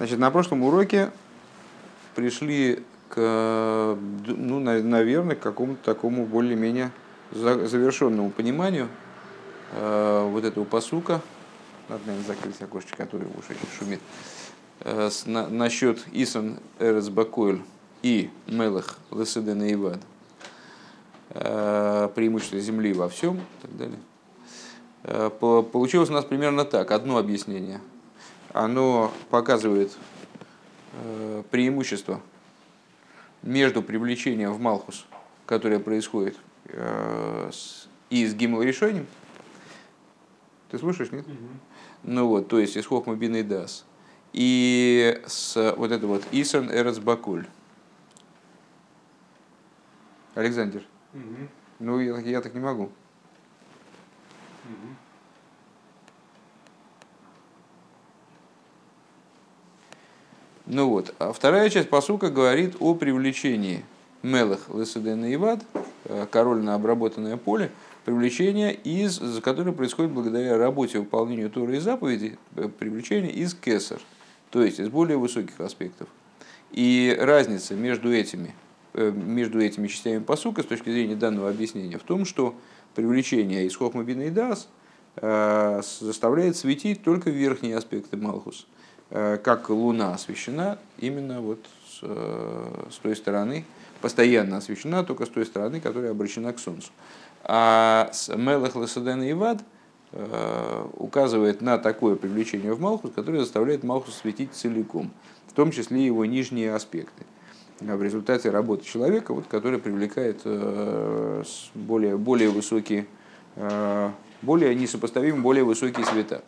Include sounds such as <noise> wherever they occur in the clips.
Значит, на прошлом уроке пришли к, ну, наверное, к какому-то такому более-менее завершенному пониманию э, вот этого посука. Надо, наверное, закрыть окошечко, которое уж очень шумит. Э, с, на, насчет Исан Эрес и Мелах Леседен Ивад. Э, преимущество земли во всем и так далее. Э, получилось у нас примерно так. Одно объяснение – оно показывает э, преимущество между привлечением в Малхус, которое происходит э, и с Гимл решением. Ты слушаешь, нет? Угу. Ну вот, то есть из Хохма Бин и Дас. И с вот это вот Исан Эрец Бакуль. Александр. Угу. Ну, я, я так не могу. Угу. Ну вот, а вторая часть посука говорит о привлечении Мелах Лесаден Ивад, э, король на обработанное поле, привлечение, из, которое происходит благодаря работе выполнению Торы и заповедей, э, привлечение из Кесар, то есть из более высоких аспектов. И разница между этими, э, между этими частями посука с точки зрения данного объяснения в том, что привлечение из Хохмабина и Дас заставляет светить только верхние аспекты Малхус – как Луна освещена именно вот с, э, с той стороны, постоянно освещена только с той стороны, которая обращена к Солнцу. А с Мелах Лесаден и Ивад э, указывает на такое привлечение в Малхус, которое заставляет Малхус светить целиком, в том числе его нижние аспекты. В результате работы человека, вот, который привлекает более, более высокие, более несопоставимо более высокие света.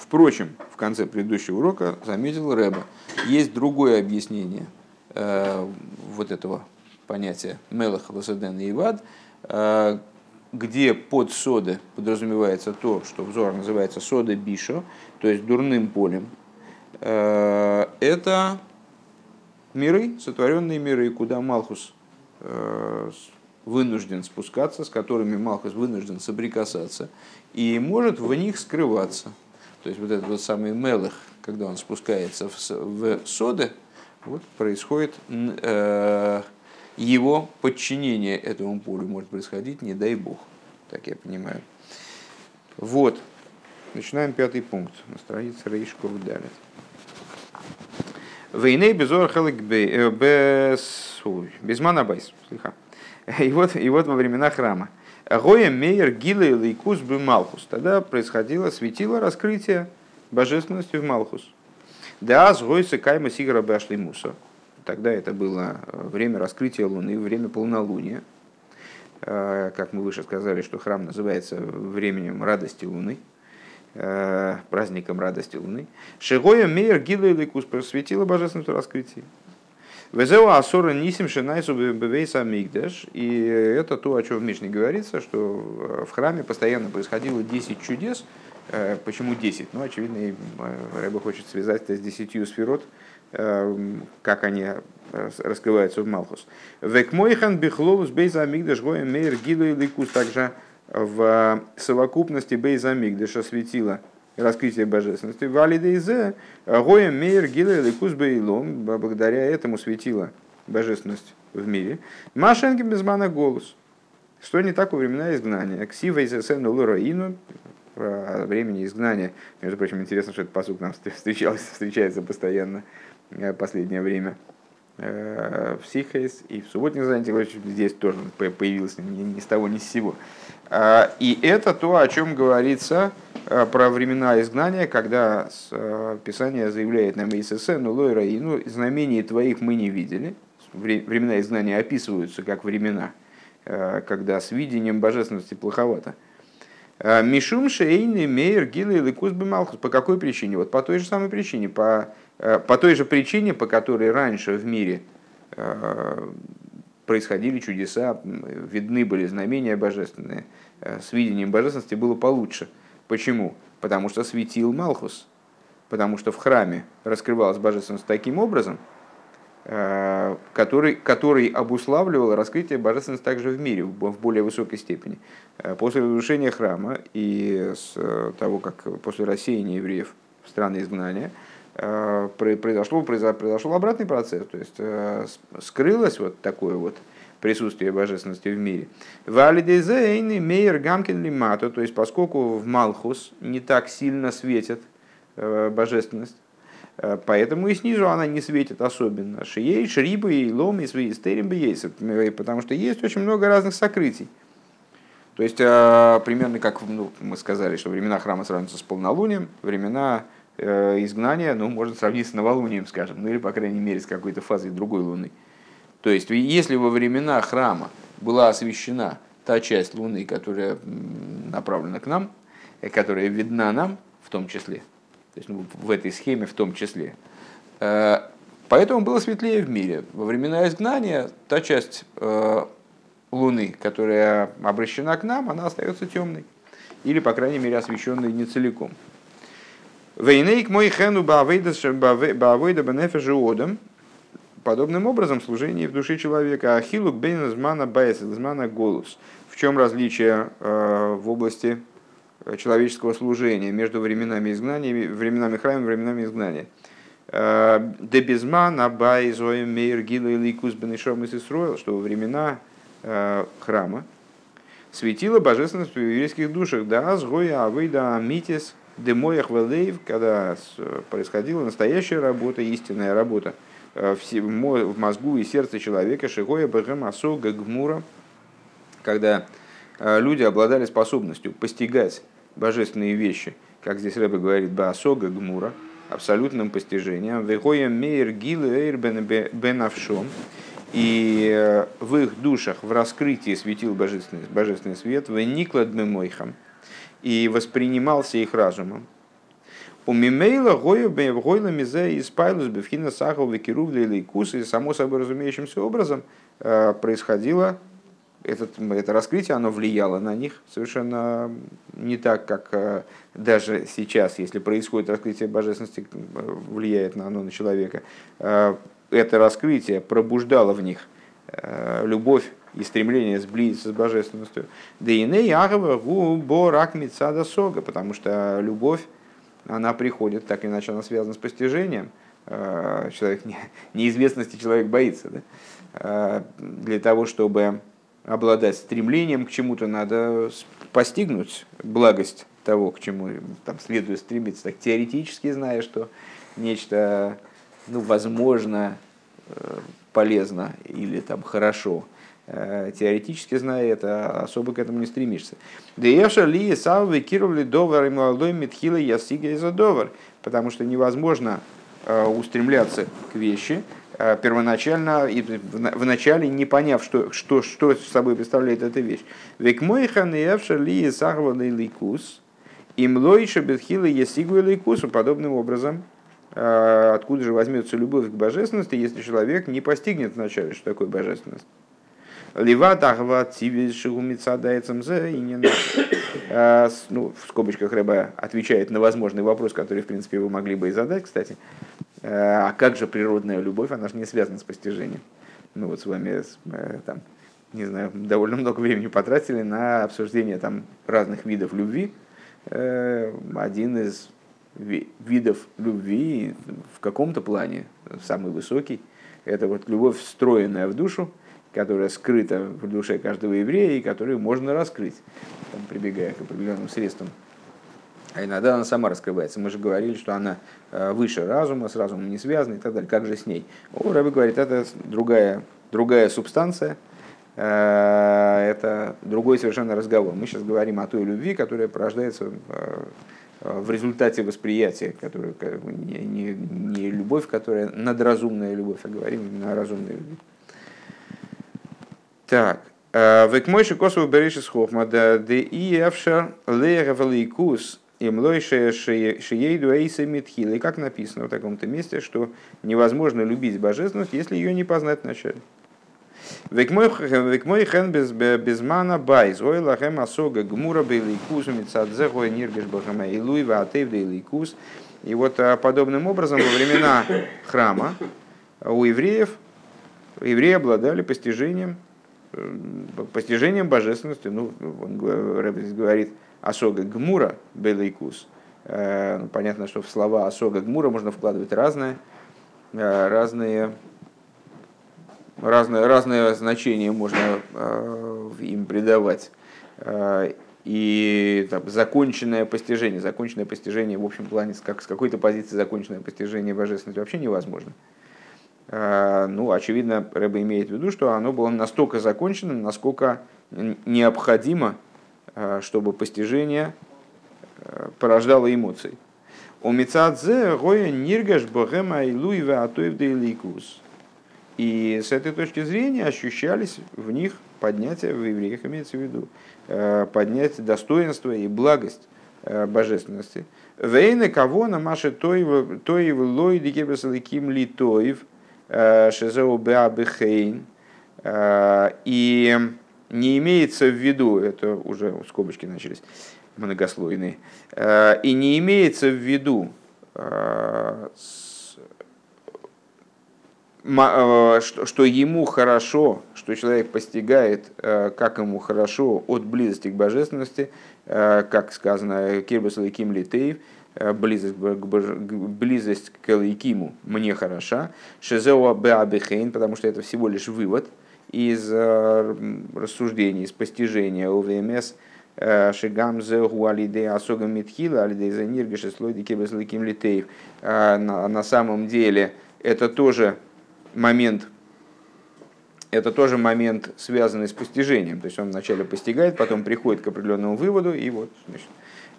Впрочем, в конце предыдущего урока заметил Рэба, есть другое объяснение э, вот этого понятия Мелах, Ласаден и Ивад, э, где под соды подразумевается то, что взор называется сода бишо, то есть дурным полем. Э, это миры, сотворенные миры, куда Малхус э, вынужден спускаться, с которыми Малхус вынужден соприкасаться, и может в них скрываться. То есть вот этот вот самый мелых, когда он спускается в, в соды, вот происходит э, его подчинение этому полю может происходить, не дай бог, так я понимаю. Вот. Начинаем пятый пункт на странице Рейшков далее. Войны без без манабайс. И вот, и вот во времена храма. Гоя Мейер Гила и Лейкус бы Малхус. Тогда происходило, светило раскрытие божественности в Малхус. Да, с Гойса Кайма Сигара Башли Муса. Тогда это было э, время раскрытия Луны, время полнолуния. Э, как мы выше сказали, что храм называется временем радости Луны, э, праздником радости Луны. Шигоя Мейер Гила и Лейкус просветило божественное раскрытие. Везеу асора нисим шинайсу бевейса мигдеш. И это то, о чем в Мишне говорится, что в храме постоянно происходило 10 чудес. Э, почему 10? Ну, очевидно, э, Рэба хочет связать это с 10 сферот, э, как они раскрываются в Малхус. Векмойхан бихловус бейза мигдеш гоем мейр гилу и ликус. Также в совокупности бейза мигдеша светила раскрытие божественности. Валидейзе, гоем мейр гиле ликус бейлом, благодаря этому светила божественность в мире. Машенки безмана голос. Что не так во времена изгнания? Ксива из лураину, времени изгнания. Между прочим, интересно, что этот посуд нам <laughs> встречался, встречается постоянно э, последнее время. Э, в Сихейс и в субботних занятиях здесь тоже появился ни, ни с того, ни с сего. А, и это то, о чем говорится э, про времена изгнания, когда э, Писание заявляет нам ИСС, ну лойра и ну, знамений твоих мы не видели. Времена изгнания описываются как времена, когда с видением божественности плоховато. Мишум шейный мейер гилы ликус бималхус. По какой причине? Вот по той же самой причине, по по той же причине, по которой раньше в мире э, происходили чудеса, видны были знамения божественные, э, с видением божественности было получше. Почему? Потому что светил Малхус, потому что в храме раскрывалась божественность таким образом, который, который обуславливал раскрытие божественности также в мире в более высокой степени. После разрушения храма и с того, как после рассеяния евреев в страны изгнания – произошло, произошел обратный процесс, то есть скрылось вот такое вот присутствие божественности в мире. Валидезейны мейер гамкин лимато, то есть поскольку в Малхус не так сильно светит божественность, Поэтому и снизу она не светит особенно. Шией, шрибы и лом и свои стерим есть, потому что есть очень много разных сокрытий. То есть, примерно как ну, мы сказали, что времена храма сравниваются с полнолунием, времена э, изгнания, ну, можно сравнить с новолунием, скажем, ну или, по крайней мере, с какой-то фазой другой луны. То есть, если во времена храма была освещена та часть луны, которая направлена к нам, э, которая видна нам в том числе, то есть ну, в этой схеме в том числе, э, поэтому было светлее в мире. Во времена изгнания та часть Луны, которая обращена к нам, она остается темной. Или, по крайней мере, освещенной не целиком. Вейнейк мой хену баавейда бенефежи одам. Подобным образом служение в душе человека. Ахилук бейн змана баэс, змана голос. В чем различие э, в области человеческого служения между временами изгнания, временами храма временами изгнания? Э, Дебизман, Абай, Зоем, Мейр, Гила и Ликус, Бенешом и что во времена Э, храма светила божественность в еврейских душах. Да, сгоя авыда митис демоях велейв, когда происходила настоящая работа, истинная работа э, в мозгу и сердце человека, шигоя бэгэм асога гмура, когда э, люди обладали способностью постигать божественные вещи, как здесь Рэбе говорит, баасога гмура, абсолютным постижением, вегоя мейр гил эйр бен авшом, и э, в их душах в раскрытии светил божественный, божественный свет, в никлад мойхам, и воспринимался их разумом. У Мимейла Гойла Мизе и Спайлус Бевхина Сахал Викирув Лейкус, и само собой разумеющимся образом э, происходило этот, это раскрытие, оно влияло на них совершенно не так, как э, даже сейчас, если происходит раскрытие божественности, влияет на оно на человека это раскрытие пробуждало в них э, любовь и стремление сблизиться с божественностью. Да и не ягова борак мецада сога, потому что любовь, она приходит, так или иначе она связана с постижением. Э, человек, <laughs> неизвестности человек боится. Да? Э, для того, чтобы обладать стремлением к чему-то, надо постигнуть благость того, к чему там следует стремиться. Так теоретически зная, что нечто ну, возможно, э, полезно или там хорошо. Э, теоретически зная это, особо к этому не стремишься. Дееша ли савы кировли и молодой митхила ясига из довар, потому что невозможно э, устремляться к вещи, первоначально и вначале не поняв, что, что, что собой представляет эта вещь. Век мой ханеевша ли сахваны ликус, им лойша бетхила ясигу ликусу, подобным образом а, откуда же возьмется любовь к божественности, если человек не постигнет вначале, что такое божественность. Не а, ну, в скобочках Рэба отвечает на возможный вопрос, который, в принципе, вы могли бы и задать, кстати. А, а как же природная любовь, она же не связана с постижением. Мы вот с вами э, там, не знаю, довольно много времени потратили на обсуждение там разных видов любви. Э, один из видов любви в каком-то плане самый высокий. Это вот любовь, встроенная в душу, которая скрыта в душе каждого еврея и которую можно раскрыть, там, прибегая к определенным средствам. А иногда она сама раскрывается. Мы же говорили, что она э, выше разума, с разумом не связана и так далее. Как же с ней? О, Рэбе говорит, это другая, другая субстанция, э, это другой совершенно разговор. Мы сейчас говорим о той любви, которая порождается э, в результате восприятия, которое, не, не, не любовь, которая надразумная любовь, а говорим именно о разумной любви. Так. Э, Векмойши косову береши хохма, да де и эвшар леереваликус им лойше шиейду эйса митхила. И как написано в таком-то месте, что невозможно любить божественность, если ее не познать вначале. Век мой хен безмана байз, ой лахем асога гмура бейликус, митсадзе гой ниргеш бахама илуй ваатев дейликус. И вот а, подобным образом во времена храма у евреев, евреи обладали постижением, постижением божественности. Ну, он здесь говорит асога гмура белейкус, Ну, понятно, что в слова Асога Гмура можно вкладывать разные, разные, разные, разные значения можно им придавать. И там, законченное постижение, законченное постижение в общем плане, как, с какой-то позиции законченное постижение божественности вообще невозможно. Ну, очевидно, Рэба имеет в виду, что оно было настолько законченным, насколько необходимо, чтобы постижение порождало эмоции. У Мицадзе Гоя Ниргаш Богема Илуева Атоев Дейликус. И с этой точки зрения ощущались в них поднятие, в евреях имеется в виду, э, поднятие достоинства и благость э, божественности. Вейна кого на маше тоев лой дикебесаликим ли тоев э, шезеу беабехейн. И не имеется в виду, это уже скобочки начались, многослойные, и не имеется в виду Э, что ему хорошо, что человек постигает, э, как ему хорошо от близости к божественности, э, как сказано, Кирбас Лейким Литеев, близость, близость к Лейкиму мне хороша, Шезеуа Беабихейн, потому что это всего лишь вывод из рассуждений, из постижения ОВМС, Шигам зе гуалидей асога митхила, алидей за ниргаши слойди кирбас лейким литеев. На самом деле это тоже момент, это тоже момент, связанный с постижением. То есть он вначале постигает, потом приходит к определенному выводу, и вот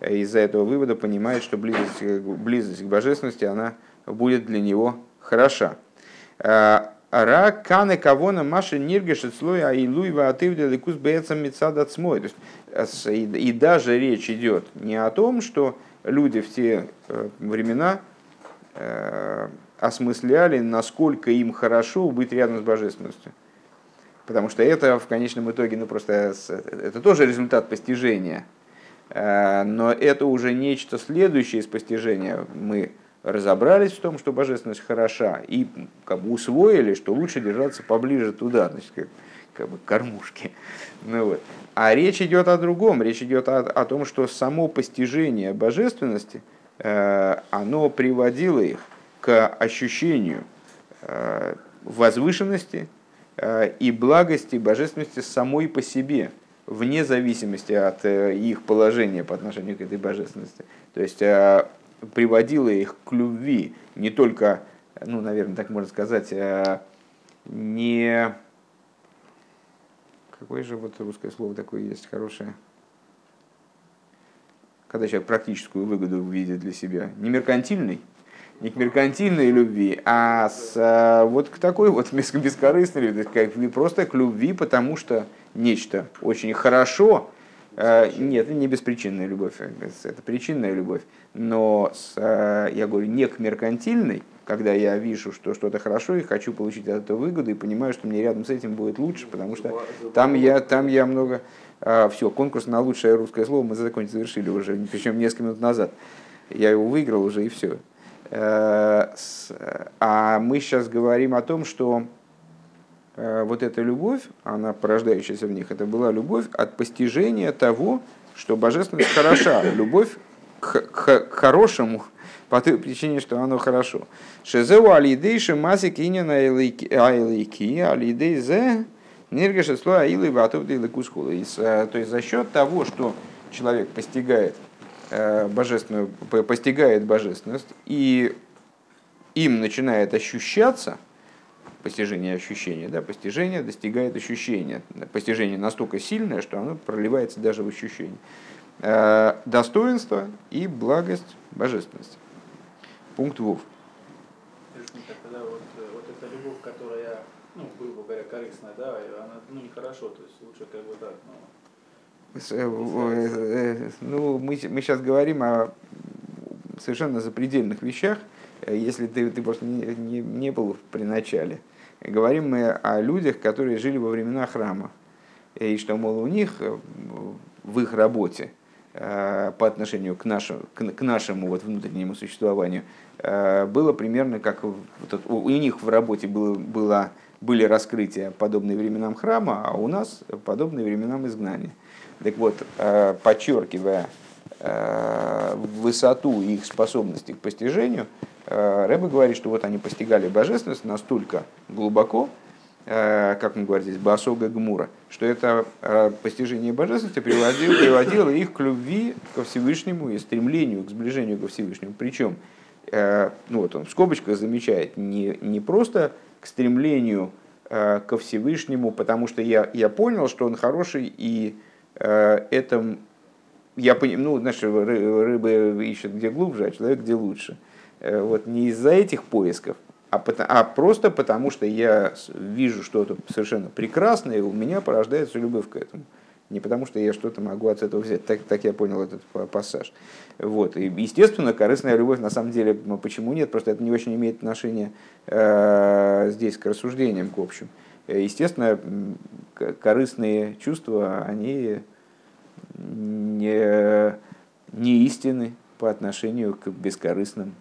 из-за этого вывода понимает, что близость, близость к божественности она будет для него хороша. А, Ра каны кавона маши ниргешит слой аилуй ваатывля ликус бецам мецадат смой. И даже речь идет не о том, что люди в те э, времена э, осмысляли, насколько им хорошо быть рядом с божественностью. Потому что это в конечном итоге, ну просто это тоже результат постижения. Э, но это уже нечто следующее из постижения. Мы разобрались в том, что божественность хороша, и как бы усвоили, что лучше держаться поближе туда, значит, как, как бы кормушки. Ну, вот. А речь идет о другом. Речь идет о, о том, что само постижение божественности, э, оно приводило их к ощущению э, возвышенности э, и благости, божественности самой по себе, вне зависимости от э, их положения по отношению к этой божественности. То есть приводило их к любви не только, ну, наверное, так можно сказать, не... Какое же вот русское слово такое есть хорошее? Когда человек практическую выгоду видит для себя. Не меркантильный, не к меркантильной любви, а с, э, вот к такой вот <laughs> бескорыстной любви, просто к любви, потому что нечто очень хорошо, э, нет, не беспричинная любовь, это причинная любовь, но с, э, я говорю не к меркантильной, когда я вижу, что что-то хорошо и хочу получить от этого выгоду и понимаю, что мне рядом с этим будет лучше, потому что там я, там я много... Все, конкурс на лучшее русское слово мы закончили, завершили уже, причем несколько минут назад. Я его выиграл уже и все. Э, а мы сейчас говорим о том, что э, вот эта любовь, она порождающаяся в них, это была любовь от постижения того, что божественность хороша, любовь к, к, к хорошему, по той причине, что оно хорошо. Шезеу алидей шимаси киня на айлики, алидей зе ниргаша слоя аилы ватов То есть за счет того, что человек постигает Э, божественную, постигает божественность, и им начинает ощущаться, постижение ощущения, да, постижение достигает ощущения. Постижение настолько сильное, что оно проливается даже в ощущение. Э, достоинство и благость божественности. Пункт ВОВ. Вот, э, вот эта любовь, которая, ну, грубо говоря, корыстная, да, она нехорошо, то есть лучше как бы так, но ну, мы, мы сейчас говорим о совершенно запредельных вещах, э, если ты, ты просто не, не, не был при начале. Говорим мы о людях, которые жили во времена храма. И что, мол, у них в их работе по отношению к нашему, к нашему вот внутреннему существованию было примерно как у них в работе было, было, были раскрытия, подобные временам храма, а у нас подобные временам изгнания. Так вот, э, подчеркивая высоту их способности к постижению, Рэбе говорит, что вот они постигали божественность настолько глубоко, как он говорит здесь, Басога Гмура, что это постижение божественности приводило, приводило их к любви ко Всевышнему и стремлению к сближению ко Всевышнему. Причем, ну вот он в скобочках замечает, не, не просто к стремлению Э, ко Всевышнему, потому что я, я понял, что он хороший, и э, это я понимаю, ну, знаешь, рыбы ищут где глубже, а человек где лучше. Э, вот не из-за этих поисков, а, а просто потому, что я вижу что-то совершенно прекрасное, и у меня порождается любовь к этому не потому, что я что-то могу от этого взять. Так, так я понял этот пассаж. Вот. И, естественно, корыстная любовь, на самом деле, почему нет? Просто это не очень имеет отношение э, здесь к рассуждениям, к общим. Естественно, корыстные чувства, они не, не истины по отношению к бескорыстным.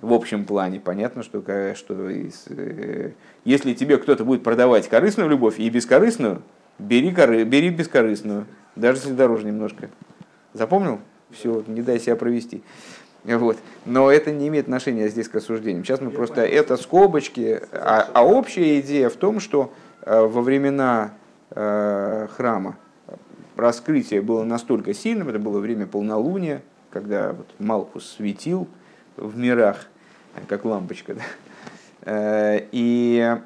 В общем плане понятно, что, что э, если тебе кто-то будет продавать корыстную любовь и бескорыстную, бери, коры, бери бескорыстную, даже если дороже немножко. Запомнил? Все, не дай себя провести. Вот. Но это не имеет отношения здесь к осуждениям. Сейчас мы Я просто понял. это скобочки, а, а общая идея в том, что э, во времена э, храма раскрытие было настолько сильным, это было время полнолуния, когда вот Малкус светил в мирах, как лампочка. Да? Э, и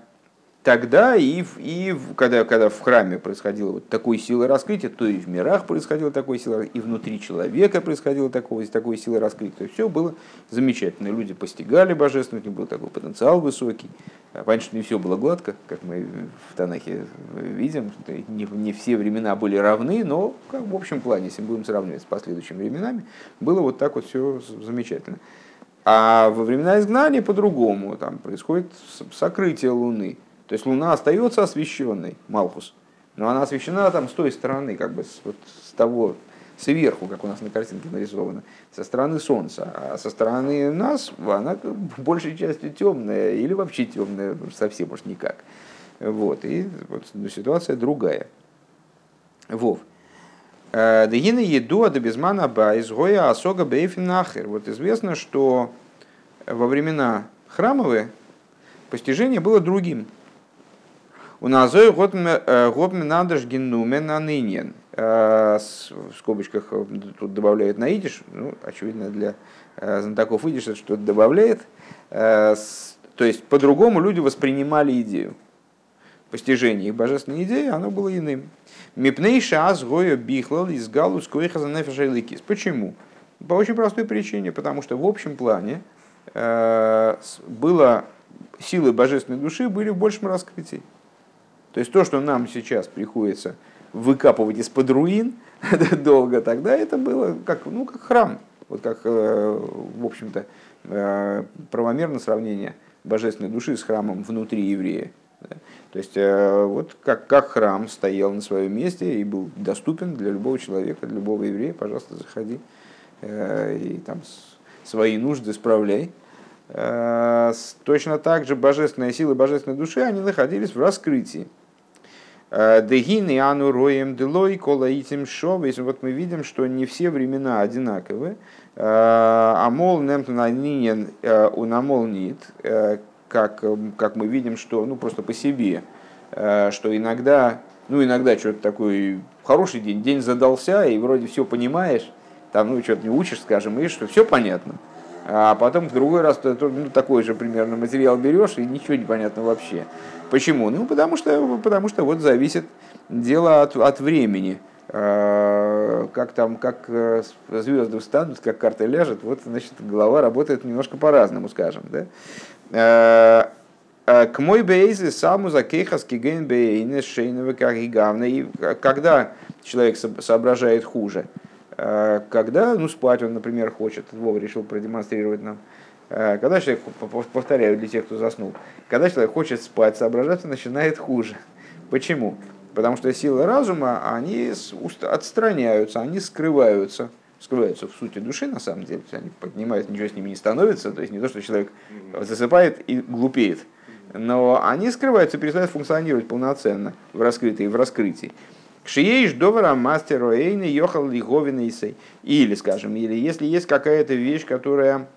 тогда и, и когда, когда в храме происходило вот такой силы раскрытия, то и в мирах происходило такой силы, и внутри человека происходило такой, такой силы раскрытия. То есть все было замечательно. Люди постигали божественность, у них был такой потенциал высокий. А понятно, что не все было гладко, как мы в Танахе видим. Не, не все времена были равны, но как, в общем плане, если будем сравнивать с последующими временами, было вот так вот все замечательно. А во времена изгнания по-другому. Там происходит сокрытие Луны то есть Луна остается освещенной, Малхус, но она освещена там с той стороны, как бы с, вот, с того, сверху, как у нас на картинке нарисовано, со стороны Солнца, а со стороны нас она большей частью темная или вообще темная, совсем может никак. Вот, и вот ну, ситуация другая. Вов. Э, Дагина еду а безмана ба изгоя асога бейфинахер. Вот известно, что во времена храмовые постижение было другим. У нас год надыш генумен анынен. В скобочках э, тут добавляют на ну, очевидно, для э, знатоков идиш это что-то добавляет. Э, то есть, по-другому люди воспринимали идею. Постижение их божественной идеи, оно было иным. Мипней шас гоя бихлал из галус койхаза нефешайликис. Почему? По очень простой причине, потому что в общем плане было силы божественной души были в большем раскрытии. То есть то, что нам сейчас приходится выкапывать из-под руин <laughs> долго, тогда это было как, ну, как храм. Вот как, э, в общем-то, э, правомерно сравнение божественной души с храмом внутри еврея. То есть э, вот как, как храм стоял на своем месте и был доступен для любого человека, для любого еврея, пожалуйста, заходи и там свои нужды справляй. Точно так же божественная сила божественной души, они находились в раскрытии. Дегины ану роем делой кола итим шов. Вот мы видим, что не все времена одинаковы. Амол немтнанинен унамолнит, как, как мы видим, что ну, просто по себе, что иногда, ну, иногда что-то такой хороший день, день задался, и вроде все понимаешь, там, ну, что-то не учишь, скажем, и что все понятно. А потом в другой раз ну, такой же примерно материал берешь, и ничего не понятно вообще. Почему? Ну, потому что, потому что вот зависит дело от, от времени. А, как там, как э, звезды встанут, как карта ляжет, вот, значит, голова работает немножко по-разному, скажем, да. А, а, к мой бейзе саму за кейхас киген бейне шейновы как и. И когда человек соображает хуже, когда, ну, спать он, например, хочет, Вова решил продемонстрировать нам, Э, когда человек, повторяю для тех, кто заснул, когда человек хочет спать, соображаться начинает хуже. Почему? Потому что силы разума, они отстраняются, они скрываются, скрываются в сути души на самом деле, они поднимают, ничего с ними не становится, то есть не то, что человек засыпает и глупеет, но они скрываются, перестают функционировать полноценно в раскрытии, в раскрытии. Кшиеиш довара мастеру эйны йохал лиговина Или, скажем, или если есть какая-то вещь, которая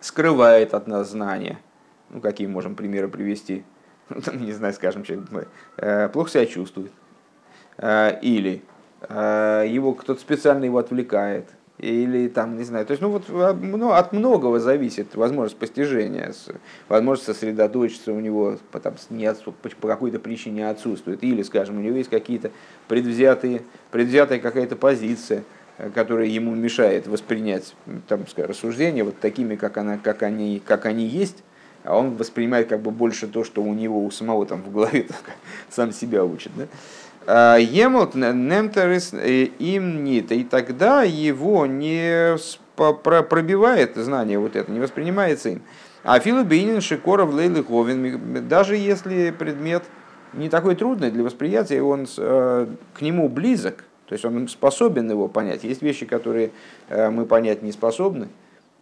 скрывает от нас знания. Ну, какие можем примеры привести? <laughs> Не знаю, скажем, человек э, плохо себя чувствует. Э, или его кто-то специально его отвлекает или там, не знаю, то есть, ну вот ну, от многого зависит возможность постижения, возможность сосредоточиться у него потом, не по какой-то причине отсутствует, или, скажем, у него есть какие-то предвзятые, предвзятая какая-то позиция, э, которая ему мешает воспринять там, скажем, рассуждения вот такими, как, она, как, они, как они есть, а он воспринимает как бы больше то, что у него у самого там в голове <laughs> сам себя учит. Да? Емот немтерис э, им нет. И тогда его не пробивает знание вот это, не воспринимается им. А Филу Бейнин Шикоров Лейлы Говин, даже если предмет не такой трудный для восприятия, он э, к нему близок, то есть он способен его понять. Есть вещи, которые э, мы понять не способны,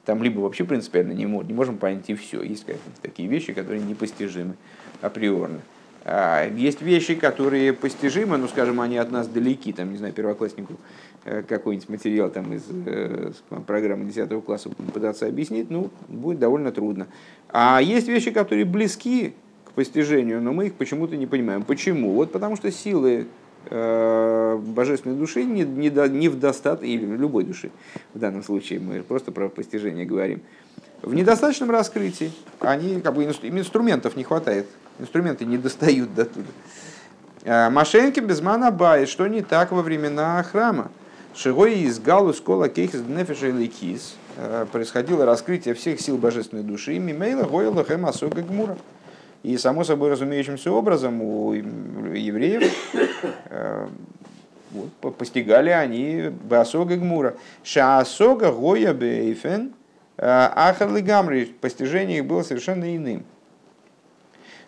там либо вообще принципиально не можем, не можем понять и все. Есть такие вещи, которые непостижимы априорно. А, есть вещи, которые постижимы, ну, скажем, они от нас далеки, там, не знаю, первокласснику э, какой-нибудь материал там из э, программы 10 класса пытаться объяснить, ну, будет довольно трудно. А есть вещи, которые близки к постижению, но мы их почему-то не понимаем. Почему? Вот потому что силы э, божественной души не, не, не в достатке, или любой души, в данном случае мы просто про постижение говорим, в недостаточном раскрытии, они, как бы, инструментов не хватает инструменты не достают до туда. А, Машенки без манабай, что не так во времена храма. Шигой из галу скола кейхис днефиша или кис. А, происходило раскрытие всех сил божественной души. Мимейла гойла хэм асога гмура. И само собой разумеющимся образом у евреев а, вот, постигали они басога гмура. Шаасога гоя бейфен ахарли гамри. Постижение их было совершенно иным.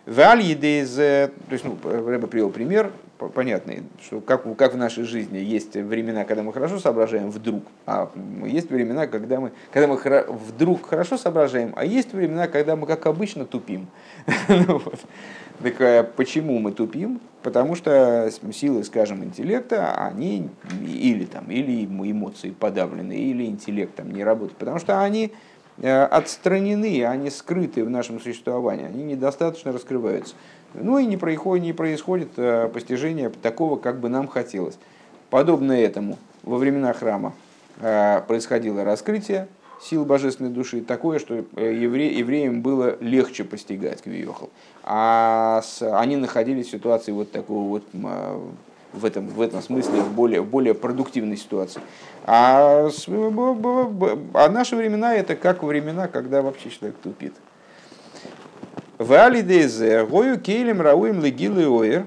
Валь едез, то есть, ну, Рэба привел пример понятный, что как, как в нашей жизни есть времена, когда мы хорошо соображаем вдруг, а есть времена, когда мы, когда мы вдруг хорошо соображаем, а есть времена, когда мы, как обычно, тупим. <laughs> Ну так а почему мы тупим? Потому что силы, скажем, интеллекта, они или, там, или эмоции подавлены, или интеллект там не работает, потому что они Э, отстранены, они скрыты в нашем существовании, они недостаточно раскрываются. Ну и не происходит, не происходит э, постижение такого, как бы нам хотелось. Подобно этому во времена храма э, происходило раскрытие сил божественной души, такое, что евре, евреям было легче постигать Квиохал. А с, они находились в ситуации вот такого вот в этом, в этом смысле в более, более продуктивной ситуации. А, а наши времена это как времена, когда вообще человек тупит. В Алидезе, Гою Кейлем Рауим Легилы Оир,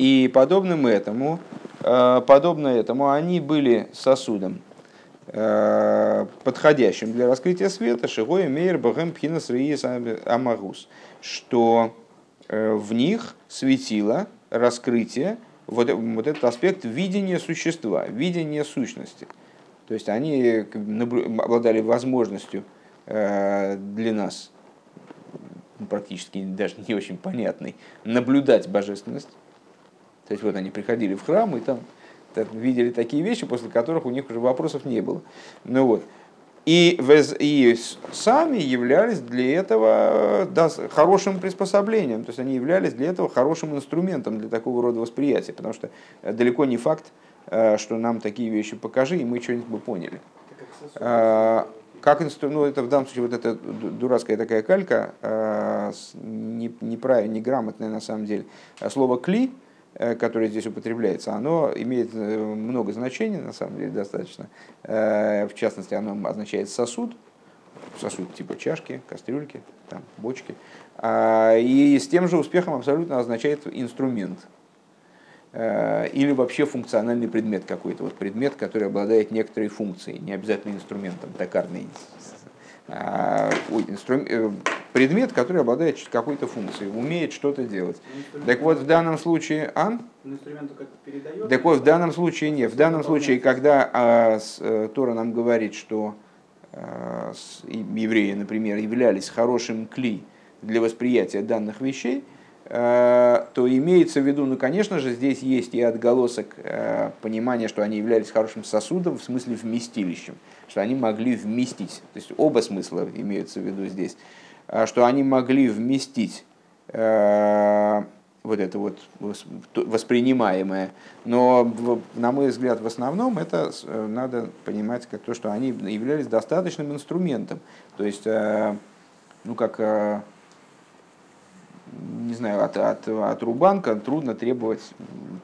и подобным этому, э, подобно этому, они были сосудом, э, подходящим для раскрытия света, Шигоя Мейер Багем Пхинас Амагус, что э, в них светило раскрытие, вот, вот этот аспект видения существа, видения сущности. То есть они обладали возможностью э, для нас, ну, практически даже не очень понятной, наблюдать божественность. То есть вот они приходили в храм и там, видели такие вещи, после которых у них уже вопросов не было. Ну вот. И, и сами являлись для этого да, хорошим приспособлением, то есть они являлись для этого хорошим инструментом для такого рода восприятия, потому что э, далеко не факт, э, что нам такие вещи покажи, и мы что-нибудь бы поняли. Как инструмент, ну это в данном случае вот эта дурацкая такая калька, э, неправильно, неграмотная на самом деле. Слово «кли», Э, которое здесь употребляется, оно имеет э, много значений, на самом деле, достаточно. Э, в частности, оно означает сосуд, сосуд типа чашки, кастрюльки, там, бочки. А, и с тем же успехом абсолютно означает инструмент. Или вообще функциональный предмет какой-то. Вот предмет, который обладает некоторой функцией, не обязательно инструментом, токарный а, инструмент, предмет, который обладает какой-то функцией, умеет что-то делать. Так вот, в данном случае... А? Так вот, в данном случае нет. В данном случае, когда а, с, а, Тора нам говорит, что а, с, евреи, например, являлись хорошим кли для восприятия данных вещей, то имеется в виду, ну, конечно же, здесь есть и отголосок понимания, что они являлись хорошим сосудом, в смысле вместилищем, что они могли вместить, то есть оба смысла имеются в виду здесь, что они могли вместить вот это вот воспринимаемое. Но, на мой взгляд, в основном это э, надо понимать как то, что они являлись достаточным инструментом. То есть, э, ну как, э, не знаю, от, от, от рубанка трудно требовать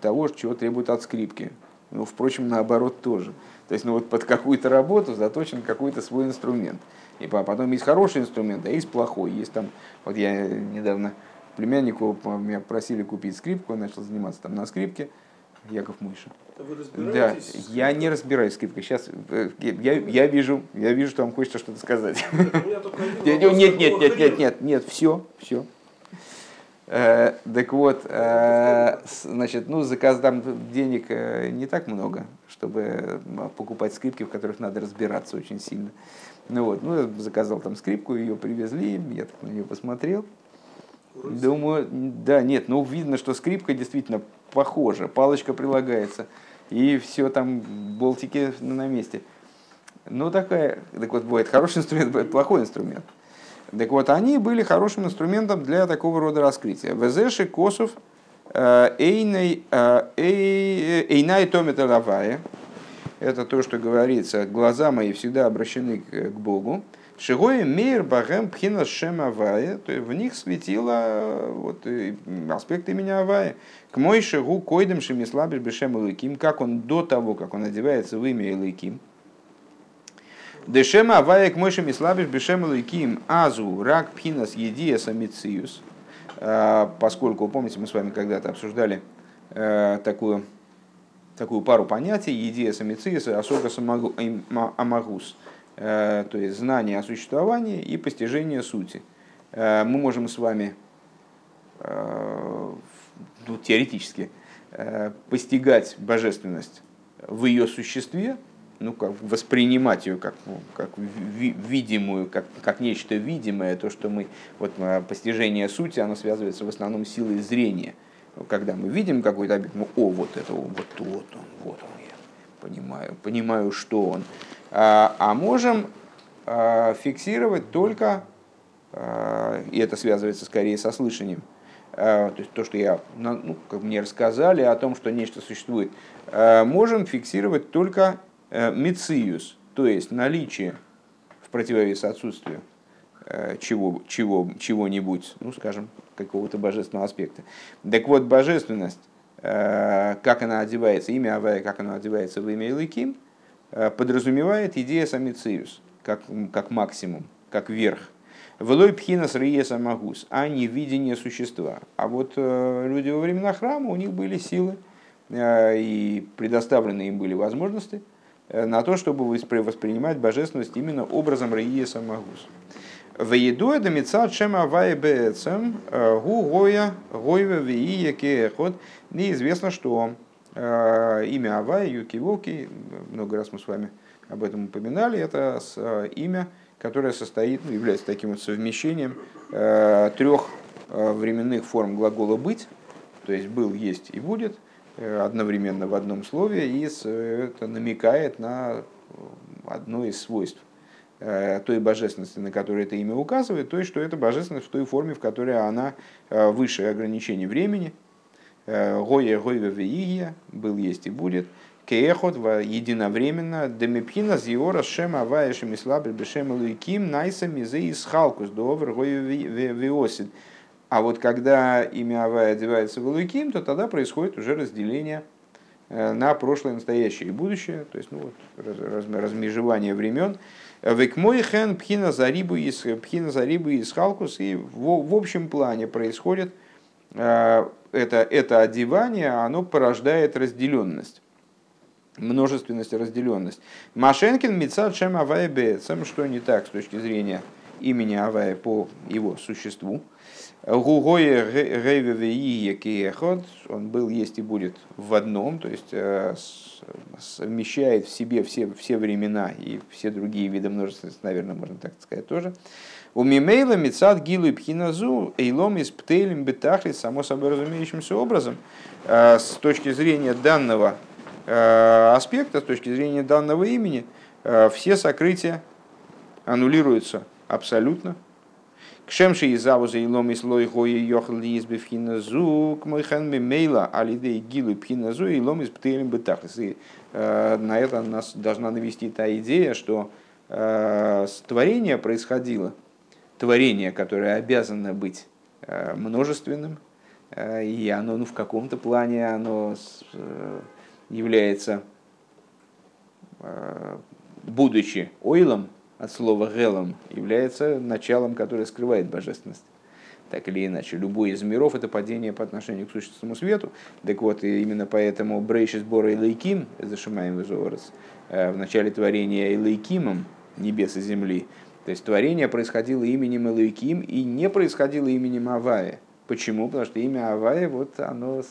того, чего требует от скрипки. Ну, впрочем, наоборот тоже. То есть, ну вот под какую-то работу заточен какой-то свой инструмент. И потом есть хороший инструмент, а есть плохой. Есть там, вот я недавно племяннику меня просили купить скрипку, он начал заниматься там на скрипке. Яков Мыша. Да, я не разбираюсь в скрипках. Сейчас э, я, я вижу, я вижу, что вам хочется что-то сказать. Нет, нет, нет, нет, нет, нет, нет, все, все. Э, так вот, э, значит, ну, заказ там денег не так много, чтобы покупать скрипки, в которых надо разбираться очень сильно. Ну вот, ну, я заказал там скрипку, ее привезли, я так на нее посмотрел. Думаю, да, нет, ну видно, что скрипка действительно похожа, палочка прилагается, и все там, болтики на месте. Ну такая, так вот, бывает хороший инструмент, бывает плохой инструмент. Так вот, они были хорошим инструментом для такого рода раскрытия. Везеши косов эйнай э, томета лавая. Это то, что говорится, глаза мои всегда обращены к Богу. Шигои мейр багем пхина шем авая, то есть в них светило вот, аспект имени авая. К мой шигу койдем шемислабиш бешем илыким, как он до того, как он одевается в имя илыким. Дешем авая к мой шемислабиш бешем илыким азу рак пхинас едия самициус. А, поскольку, помните, мы с вами когда-то обсуждали э, такую, такую пару понятий, едия самициус и асога амагус Э, то есть знание о существовании и постижение сути. Э, мы можем с вами э, ну, теоретически постигать божественность в ее существе, ну, как воспринимать ее как, ну, как видимую, как, как нечто видимое, то, что мы, вот постижение сути, оно связывается в основном с силой зрения. Когда мы видим какой-то объект, мы, о, вот это, вот, вот он, вот он, я понимаю, понимаю, что он. А, а можем а, фиксировать только, а, и это связывается скорее со слышанием, то есть то, что я, ну, как мне рассказали о том, что нечто существует, можем фиксировать только э, мециус, то есть наличие в противовес отсутствию э, чего, чего, чего-нибудь, ну, скажем, какого-то божественного аспекта. Так вот, божественность, э, как она одевается, имя Авая, как она одевается в имя Илыким, подразумевает идея самициус, как, как максимум, как верх. Велой пхинас риеса магус, а не видение существа. А вот люди во времена храма, у них были силы, и предоставлены им были возможности на то, чтобы воспринимать божественность именно образом риеса магус. В еду это мецад шема вай бецем гу гоя гойве вии кехот. Неизвестно, что Э, имя Авай, Юки Волки, много раз мы с вами об этом упоминали, это э, имя, которое состоит, ну, является таким вот совмещением э, трех временных форм глагола «быть», то есть «был», «есть» и «будет», одновременно в одном слове, и это намекает на одно из свойств той божественности, на которую это имя указывает, то есть, что это божественность в той форме, в которой она выше ограничений времени – Гое Гойве Веигия, был, есть и будет. Кеехот единовременно демипхина зиора шема авая шемислабр бешем луиким найса мизе из халкус довер Гойве Веосид. А вот когда имя Авая одевается в Луиким, то тогда происходит уже разделение э, на прошлое, настоящее и будущее, то есть ну, вот, раз, размежевание времен. Векмой хен пхина зарибу из пхина зарибу из халкус, и в, в общем плане происходит э, это, это одевание, оно порождает разделенность множественность разделенность. Машенкин Мицад Шем Авайбецем, что не так с точки зрения имени Авая по его существу. Гугое Рейвевеие Киехот, он был, есть и будет в одном, то есть э, совмещает в себе все, все времена и все другие виды множественности, наверное, можно так сказать тоже. У Мимейла Мицад Гилу и Пхиназу Эйлом из Птейлем Бетахли, само собой разумеющимся образом, э, с точки зрения данного э, аспекта, с точки зрения данного имени, все сокрытия аннулируются абсолютно, Кшемши из завуза и лом из лой гои йохл из бифхина зу, к мой хан мейла алидей гилу пхина зу и лом из птелем бетахлис. И э, на это нас должна навести та идея, что э, творение происходило, творение, которое обязано быть э, множественным, и оно ну, в каком-то плане оно является, будучи ойлом, от слова «гелом» является началом, которое скрывает божественность. Так или иначе, любой из миров – это падение по отношению к существенному свету. Так вот, и именно поэтому Брейшис Бора и Лейким, зашимаем Изорос, э, в начале творения Элейкимом, небес и земли, то есть творение происходило именем Элейким и не происходило именем Авая. Почему? Потому что имя Авая, вот оно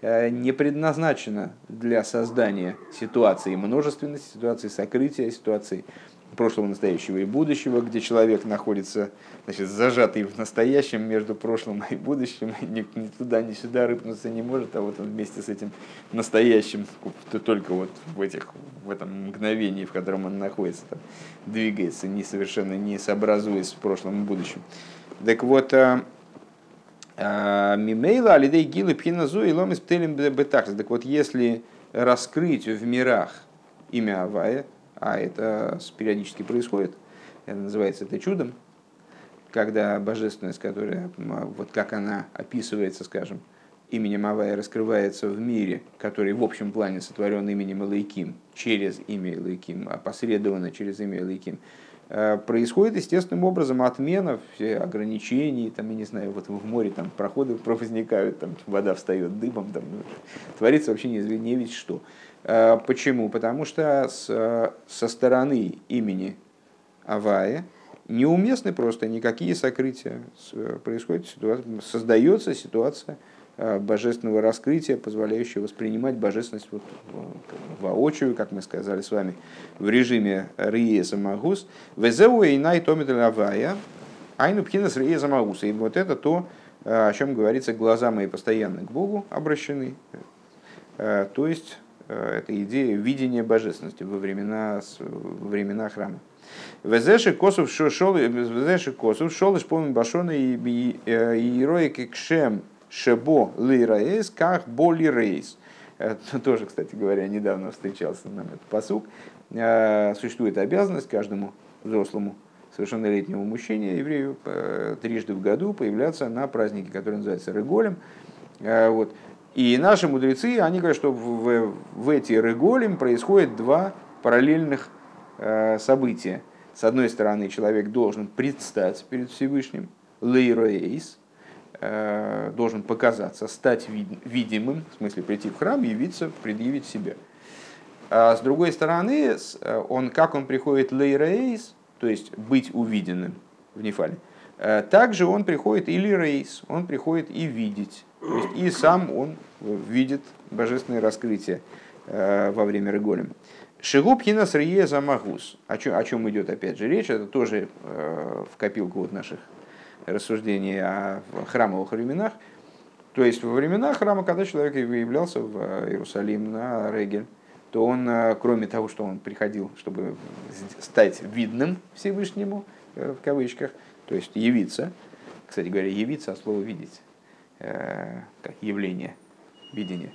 э, не предназначено для создания ситуации множественности, ситуации сокрытия, ситуации прошлого, настоящего и будущего, где человек находится значит, зажатый в настоящем между прошлым и будущим, <laughs> ни, ни туда, ни сюда рыпнуться не может, а вот он вместе с этим настоящим, только вот в, этих, в этом мгновении, в котором он находится, там, двигается, не совершенно не сообразуясь с прошлым и будущим. Так вот, а, а, Мимейла, Алидей Гилы, Пхиназу и Ломис Птелем Бетахс. Так вот, если раскрыть в мирах имя Авая, а это периодически происходит, это называется это чудом, когда божественность, которая, вот как она описывается, скажем, именем Авая раскрывается в мире, который в общем плане сотворен именем Элайким, через имя Элайким, опосредованно через имя Элайким, э, происходит естественным образом отмена все ограничений, там, я не знаю, вот в море там проходы возникают, там вода встает дыбом, там, ну, творится вообще не, не ведь что. Э, почему? Потому что с, со стороны имени Авая неуместны просто никакие сокрытия. Происходит ситуация, создается ситуация э, божественного раскрытия, позволяющая воспринимать божественность вот воочию, как мы сказали с вами, в режиме Риеса Магус. Везеу и най Авая, айну пхинас Риеса Магуса. И вот это то, э, о чем говорится, глаза мои постоянно к Богу обращены. То есть Э, это идея видения божественности во времена, во времена храма. Везеши косов шел, везеши косов шел помню башона и э, иероики кшем шебо лирейс, как боли рейс. Тоже, кстати говоря, недавно встречался нам этот посук. Э, существует обязанность каждому взрослому совершеннолетнему мужчине, еврею, трижды в году появляться на празднике, который называется Реголем. Вот. И наши мудрецы, они говорят, что в, в эти реголем происходит два параллельных э, события. С одной стороны, человек должен предстать перед Всевышним, лейроэйс, э, должен показаться, стать вид, видимым, в смысле прийти в храм, явиться, предъявить себя. А с другой стороны, э, он, как он приходит лейроэйс, то есть быть увиденным в Нефале, также он приходит или рейс, он приходит и видеть то есть и сам он видит божественное раскрытие э, во время Реголем. Шигуб хинас рие замагус. О чем, о чем идет опять же речь? Это тоже э, в копилку вот наших рассуждений о храмовых временах. То есть во времена храма, когда человек являлся в Иерусалим на Регель, то он, э, кроме того, что он приходил, чтобы стать видным Всевышнему, в кавычках, то есть явиться, кстати говоря, явиться, а слово видеть, Э, как явление, видение,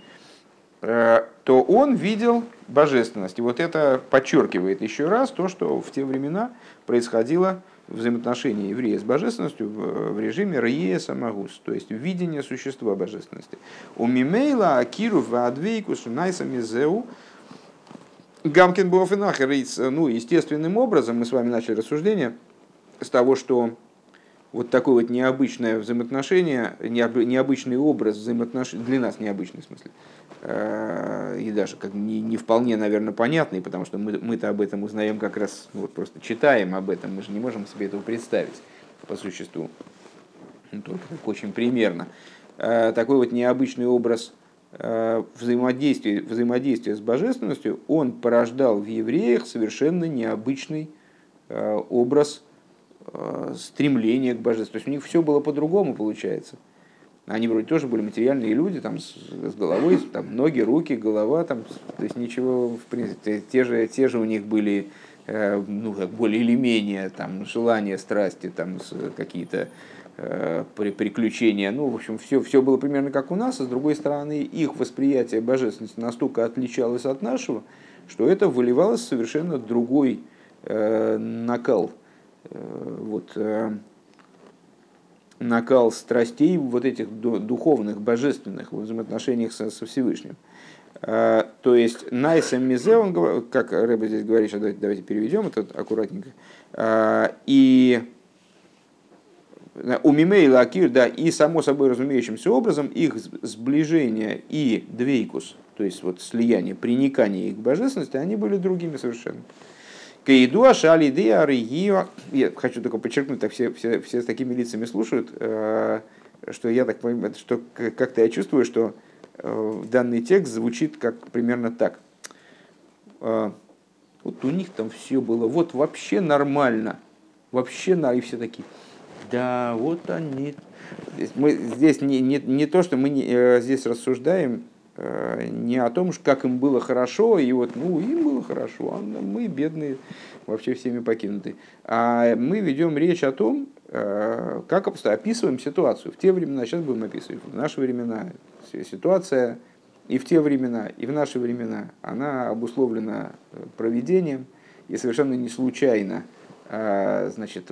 э, то он видел божественность. И вот это подчеркивает еще раз то, что в те времена происходило взаимоотношение еврея с божественностью в режиме рие самагус, то есть видение существа божественности. У мимейла акиру в адвейку сунайсами зеу Гамкин Буафенахер, ну, естественным образом, мы с вами начали рассуждение с того, что вот такое вот необычное взаимоотношение, необычный образ взаимоотношений, для нас необычный в смысле, э, и даже как не, не вполне, наверное, понятный, потому что мы, мы-то об этом узнаем как раз, ну, вот просто читаем об этом, мы же не можем себе этого представить по существу, ну, только так очень примерно. Э, такой вот необычный образ э, взаимодействия, взаимодействия с божественностью, он порождал в евреях совершенно необычный образ стремление к божеству. То есть у них все было по-другому получается. Они вроде тоже были материальные люди, там с, с головой, там ноги, руки, голова, там, то есть ничего, в принципе, те же, те же у них были, э, ну, как более или менее, там, желания, страсти, там, какие-то э, приключения, ну, в общем, все, все было примерно как у нас, а с другой стороны, их восприятие божественности настолько отличалось от нашего, что это выливалось в совершенно другой э, накал – Э, вот, э, накал страстей вот этих духовных, божественных в взаимоотношениях со, со Всевышним. Э, то есть Найсам Мизе, он, как Рэба здесь говорит, сейчас давайте, давайте переведем это аккуратненько. И у Мимей Лакир, да, и само собой разумеющимся образом их сближение и двейкус, то есть вот слияние, приникание их к божественности, они были другими совершенно. Каиду ашали идея аригио. Я хочу только подчеркнуть, так все, все, все с такими лицами слушают, э, что я так понимаю, что как-то я чувствую, что э, данный текст звучит как примерно так. Э, вот у них там все было вот вообще нормально. Вообще, на и все такие. Да, вот они. Мы здесь не, не, не то, что мы не, здесь рассуждаем не о том, как им было хорошо, и вот, ну, им было хорошо, а мы бедные, вообще всеми покинуты. А мы ведем речь о том, э, как описываем ситуацию. В те времена, сейчас будем описывать, в наши времена ситуация и в те времена, и в наши времена, она обусловлена э, проведением, и совершенно не случайно, значит,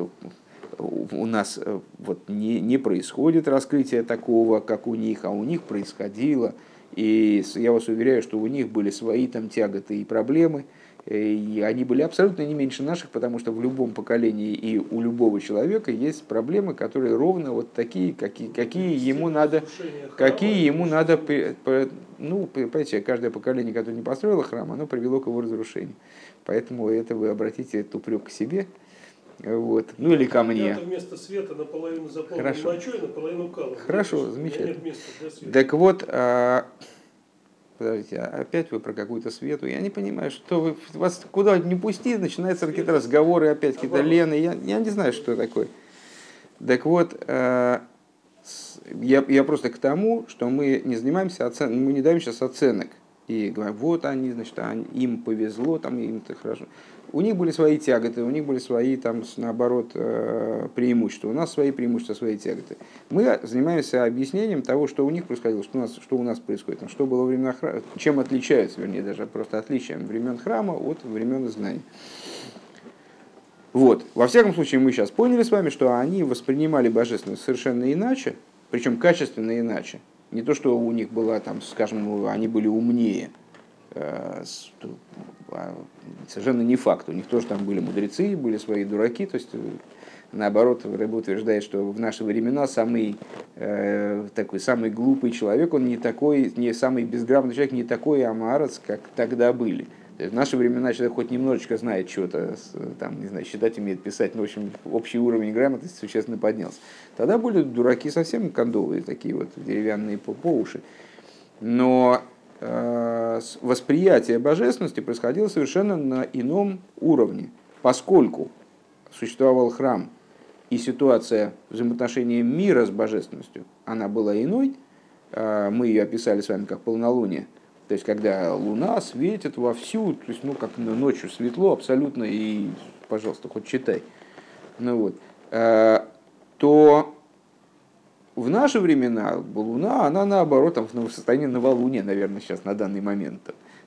у нас вот не, не происходит раскрытие такого, как у них, а у них происходило – и я вас уверяю, что у них были свои там тяготы и проблемы, э, и они были абсолютно не меньше наших, потому что в любом поколении и у любого человека есть проблемы, которые ровно вот такие, какие, какие ему надо, какие ему надо, ну, понимаете, каждое поколение, которое не построило храм, оно привело к его разрушению. Поэтому это вы обратите этот упрек к себе, вот. Ну или ко мне. вместо света наполовину заполнен Хорошо. мочой, наполовину калом. Хорошо, замечательно. Так вот, а... подождите, а опять вы про какую-то свету. Я не понимаю, что вы вас куда не пусти, начинаются какие-то разговоры, опять какие-то лены. Я, я не знаю, что такое. Так вот, а... я, я просто к тому, что мы не занимаемся оцен... мы не даем сейчас оценок. И говорим, вот они, значит, им повезло, там им-то хорошо у них были свои тяготы, у них были свои, там, наоборот, э, преимущества. У нас свои преимущества, свои тяготы. Мы занимаемся объяснением того, что у них происходило, что у нас, что у нас происходит, что было времена храма, чем отличаются, вернее, даже просто отличием времен храма от времен знаний. Вот. Во всяком случае, мы сейчас поняли с вами, что они воспринимали божественность совершенно иначе, причем качественно иначе. Не то, что у них была, там, скажем, они были умнее, Э, совершенно не факт. У них тоже там были мудрецы, были свои дураки. То есть, э, наоборот, Рэба утверждает, что в наши времена самый, э, такой, самый глупый человек, он не такой, не самый безграмотный человек, не такой амарец, как тогда были. в наши времена человек хоть немножечко знает что-то, там, не знаю, считать умеет, писать, но, в общем, общий уровень грамотности существенно поднялся. Тогда были дураки совсем кондовые, такие вот деревянные по, по уши. Но восприятие божественности происходило совершенно на ином уровне, поскольку существовал храм и ситуация взаимоотношения мира с божественностью, она была иной, э, мы ее описали с вами как полнолуние, то есть когда луна светит вовсю, то есть ну как ночью светло абсолютно и, пожалуйста, хоть читай, ну вот, э, то в наши времена Луна, она наоборот, там, в состоянии новолуния, наверное, сейчас на данный момент.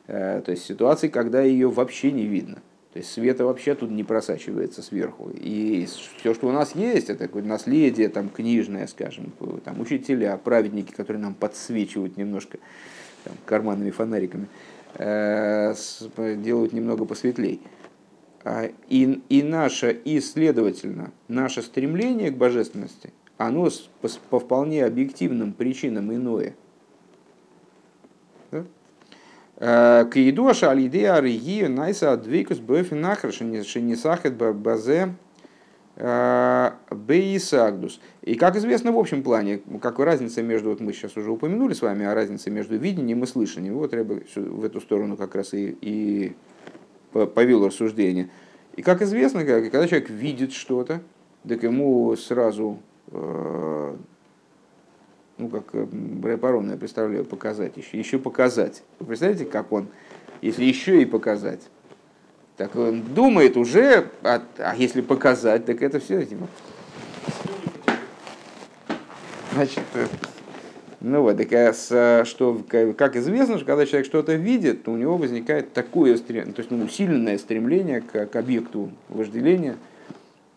Э, то есть ситуации, когда ее вообще не видно. То есть света вообще тут не просачивается сверху. И все, что у нас есть, это такое наследие там, книжное, скажем, там, учителя, праведники, которые нам подсвечивают немножко там, карманными фонариками, э, делают немного посветлей. А, и, и наше, и, следовательно, наше стремление к божественности, оно по, по вполне объективным причинам иное. Да? А, к еду шалиде арии найса двейкус бэфин нахр шенисахет базе а, бейсагдус. И как известно в общем плане, какая разница между, вот мы сейчас уже упомянули с вами о разнице между видением и слышанием, вот бы в эту сторону как раз и, и повел рассуждение. И как известно, когда человек видит что-то, так ему сразу, э, ну как Брэпарон, я представляю, показать еще, еще показать. Вы представляете, как он, если еще и показать, так он думает уже, а, а если показать, так это все. Типа. Значит, э, ну вот, так, а что, как известно, что когда человек что-то видит, то у него возникает такое стремление, то есть ну, усиленное стремление к, к объекту вожделения, э,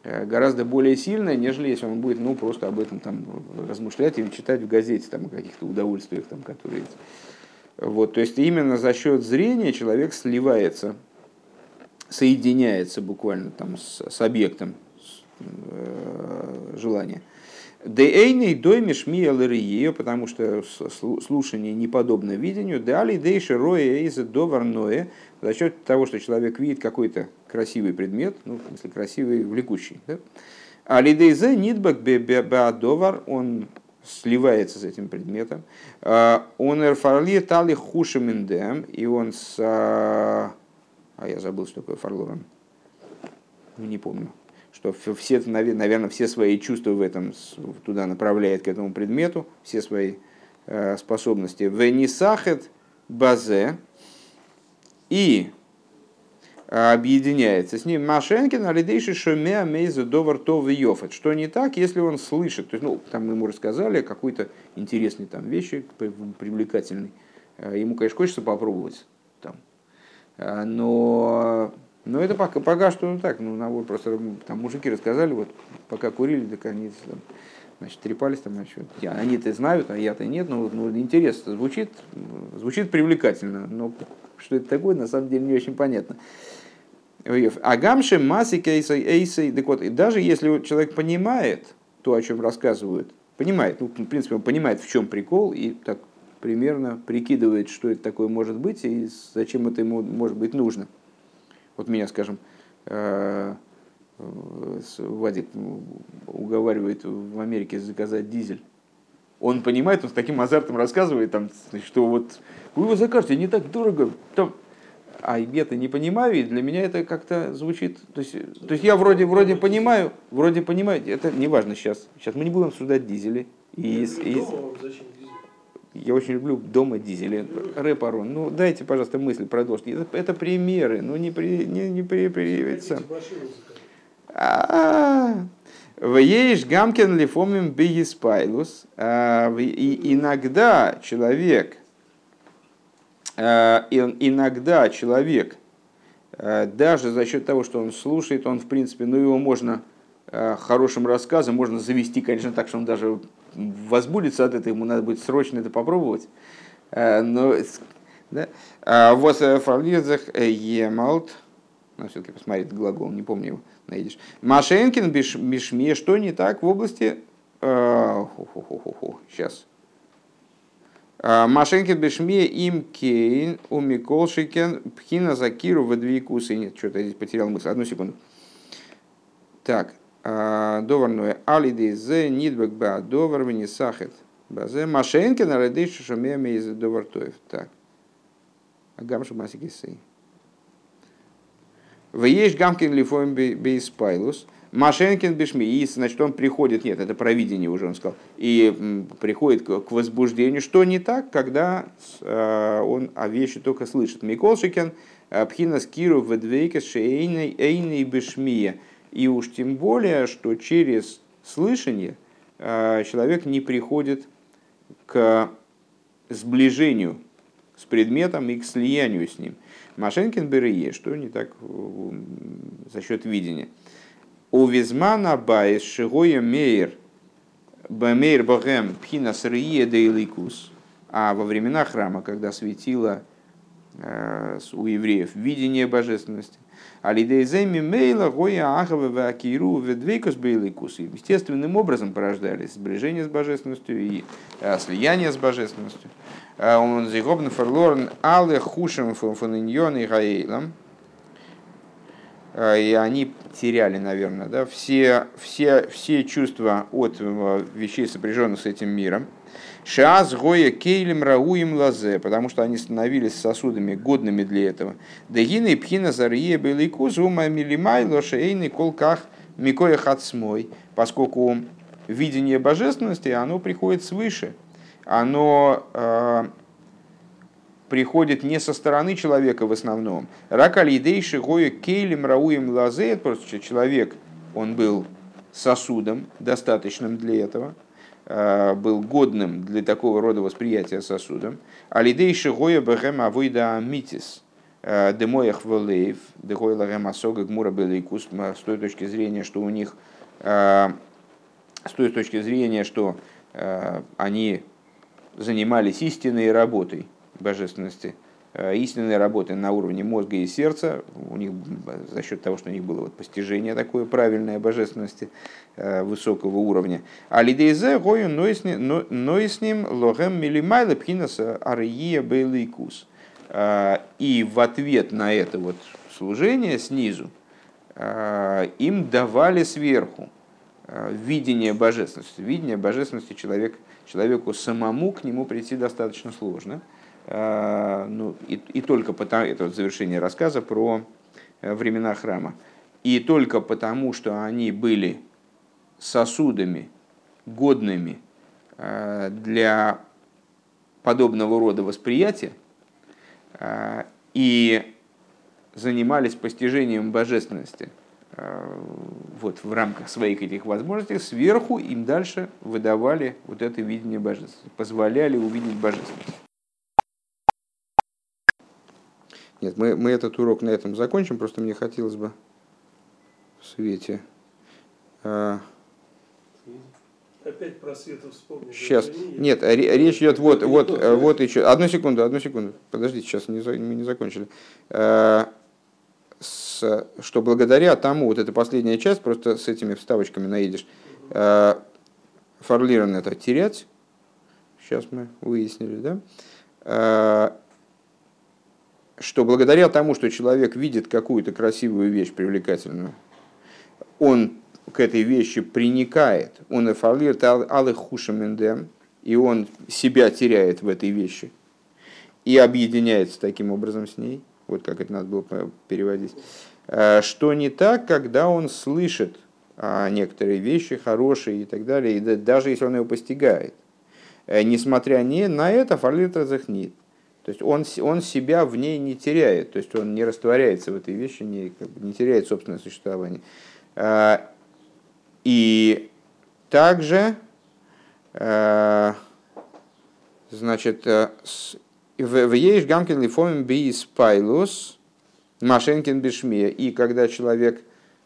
гораздо более сильное, нежели если он будет ну, просто об этом там, размышлять или читать в газете там, о каких-то удовольствиях, там, которые Вот, то есть именно за счет зрения человек сливается, соединяется буквально там, с, с объектом с, э, желания. Дейный доймиш миелэрие, потому что слушание не подобно видению. Дали дейши роя из доварное, за счет того, что человек видит какой-то красивый предмет, ну, в смысле красивый, влекущий. Да? А лидейзе нидбак беадовар, он сливается с этим предметом. А, он эрфарли тали хушеминдем, и он с... А, а я забыл, что такое фарлоран. Не помню что все, наверное, все свои чувства в этом туда направляет к этому предмету, все свои э, способности. Венисахет базе и объединяется с ним Машенкин, алидейши шумя мейзу довар то йофет. Что не так, если он слышит, то есть, ну, там ему рассказали какой-то интересной там вещи, привлекательной. Э, ему, конечно, хочется попробовать там. Э, но но это пока, пока что ну, так, ну, на, просто там мужики рассказали, вот пока курили, так они там, значит, трепались там насчет. Они-то знают, а я-то нет, но ну, интересно, звучит, звучит привлекательно, но что это такое, на самом деле не очень понятно. Агамши массы кейсой эйсой, так вот, даже если человек понимает то, о чем рассказывают, понимает, ну, в принципе, он понимает, в чем прикол, и так примерно прикидывает, что это такое может быть, и зачем это ему может быть нужно – вот меня, скажем, э, Вадик уговаривает в Америке заказать дизель. Он понимает, он с таким азартом рассказывает, там, что вот вы его закажете, не так дорого. Там, а я-то не понимаю, и для меня это как-то звучит. То есть, то есть я вроде, вроде понимаю, вроде понимаю, это не важно сейчас. Сейчас мы не будем обсуждать дизели. И, и, и, я очень люблю дома дизели. Рэпарон, ну дайте, пожалуйста, мысль продолжить. Это, это примеры, ну не при, не, не при, при, сам. Вееш гамкин лифомим бигиспайлус. А, иногда человек, а, иногда человек, а, даже за счет того, что он слушает, он в принципе, ну его можно хорошим рассказом можно завести, конечно, так, что он даже возбудится от этого, ему надо будет срочно это попробовать. Э, но да? А вот э, фарлизах э, емалт, ну, все-таки посмотреть глагол, не помню его, найдешь. Машенкин бишме, что не так в области... Сейчас. Машенкин бишме им кейн у Миколшикен пхина закиру в двейкусы. Нет, что-то я здесь потерял мысль. Одну секунду. Так, доварное алиды зе нидбек ба довар сахет базе машенки на радейшу шумеме из довартоев. Так. Агамшу масики сей. Веешь гамкин лифоем бейспайлус. Машенкин бешми, и значит, он приходит, нет, это провидение уже он сказал, и приходит к возбуждению, что не так, когда он о вещи только слышит. Миколшикен, пхина скиру ведвейкес шейной эйной бешмия. И уж тем более, что через слышание э, человек не приходит к сближению с предметом и к слиянию с ним. Машенкин Берие, что не так за счет видения. У Визмана Байс Шигоя Мейер Бамейр Богем Пхинас Рие Дейликус. А во времена храма, когда светило э, у евреев видение божественности – Алидейземи мейла гоя ахава вакиру ведвейкус бейликус. Естественным образом порождались сближение с божественностью и э, слияние с божественностью. Э, он зигобн фарлорн але хушем фониньон и гаэйлам. Э, и они теряли, наверное, да, все, все, все чувства от вещей, сопряженных с этим миром. Шаас гоя кейлем рауим лазе, потому что они становились сосудами, годными для этого. Дегина и пхина зарие были кузума милимай лошейный колках микоя хацмой, поскольку видение божественности, оно приходит свыше. Оно э, приходит не со стороны человека в основном. Рак алидейши гоя кейлем рауим лазе, просто человек, он был сосудом, достаточным для этого – Э, был годным для такого рода восприятия сосудом. Алидейши гоя бэгэм авойда митис э, демоях вэлэйв, дэгойла гэм асога гмура белейкус, с той точки зрения, что у них, э, с той точки зрения, что они занимались истинной работой божественности, Э, истинной работы на уровне мозга и сердца, у них, за счет того, что у них было вот постижение такое правильное божественности э, высокого уровня. А лидейзе гою нойсним логем милимайла пхинаса ария бейликус. Э, и в ответ на это вот служение снизу им давали сверху видение божественности. Видение божественности человек, человеку самому к нему прийти достаточно сложно – Э, ну, и, и только потому, это вот завершение рассказа про э, времена храма, и только потому, что они были сосудами, годными э, для подобного рода восприятия, и занимались постижением божественности вот, в рамках своих этих возможностей, сверху им дальше выдавали вот это видение божественности, позволяли увидеть божественность. Нет, мы, мы этот урок на этом закончим, просто мне хотелось бы в свете. А... Опять про свет вспомнить. Сейчас. Нет, речь идет вот, вот, вот, вот еще. Одну секунду, одну секунду. Подождите, сейчас не, мы не закончили. А, с, что благодаря тому, вот эта последняя часть, просто с этими вставочками наедешь, а, фарлированно это терять. Сейчас мы выяснили, да? Что благодаря тому, что человек видит какую-то красивую вещь, привлекательную, он к этой вещи приникает, он алых хушамендем, и он себя теряет в этой вещи и объединяется таким образом с ней, вот как это надо было переводить, э, что не так, когда он слышит некоторые вещи хорошие и так далее, и даже если он его постигает. Э, несмотря не на это, фарлит разохнит. То есть он, он себя в ней не теряет, то есть он не растворяется в этой вещи, не, как бы, не теряет собственное существование. А, и также, а, значит, э, в ейш гамкин лифомим би спайлус машенкин бешме. И когда человек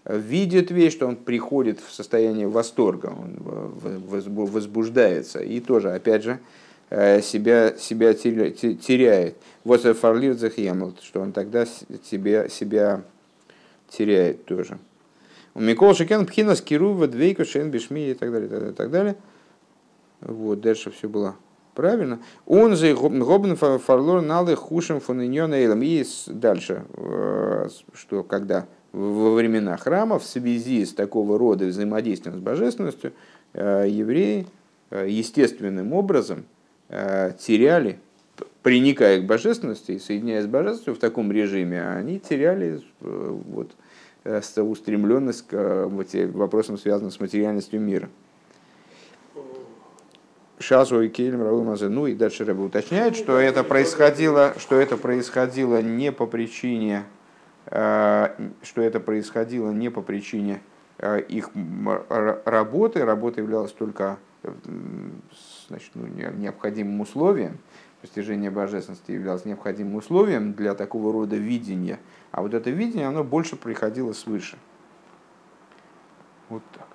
видит вещь, что он приходит в состояние восторга, он возбуждается. И тоже, опять же, себя, себя теряет. Вот фарлир захемлт, что он тогда себя, себя теряет тоже. У Микол Шекен Пхина Скирува Двейка Шен Бишми и так далее, так далее, так далее. Вот, дальше все было правильно. Он же Гобн Фарлор Налы Хушем Фониньон Эйлом. И дальше, э, что когда во времена храма в связи с такого рода взаимодействием с божественностью э, евреи естественным образом Э, теряли, приникая к божественности и соединяясь с божественностью в таком режиме, они теряли э, вот, э, устремленность к вопросам, связанным с материальностью мира. Шазу и Кейлем Раумазе. Ну и дальше Рэба уточняет, что это происходило, что это происходило не по причине, что это происходило не по причине их работы. Работа являлась только значит, ну, необходимым условием, постижение божественности являлось необходимым условием для такого рода видения, а вот это видение, оно больше приходило свыше. Вот так.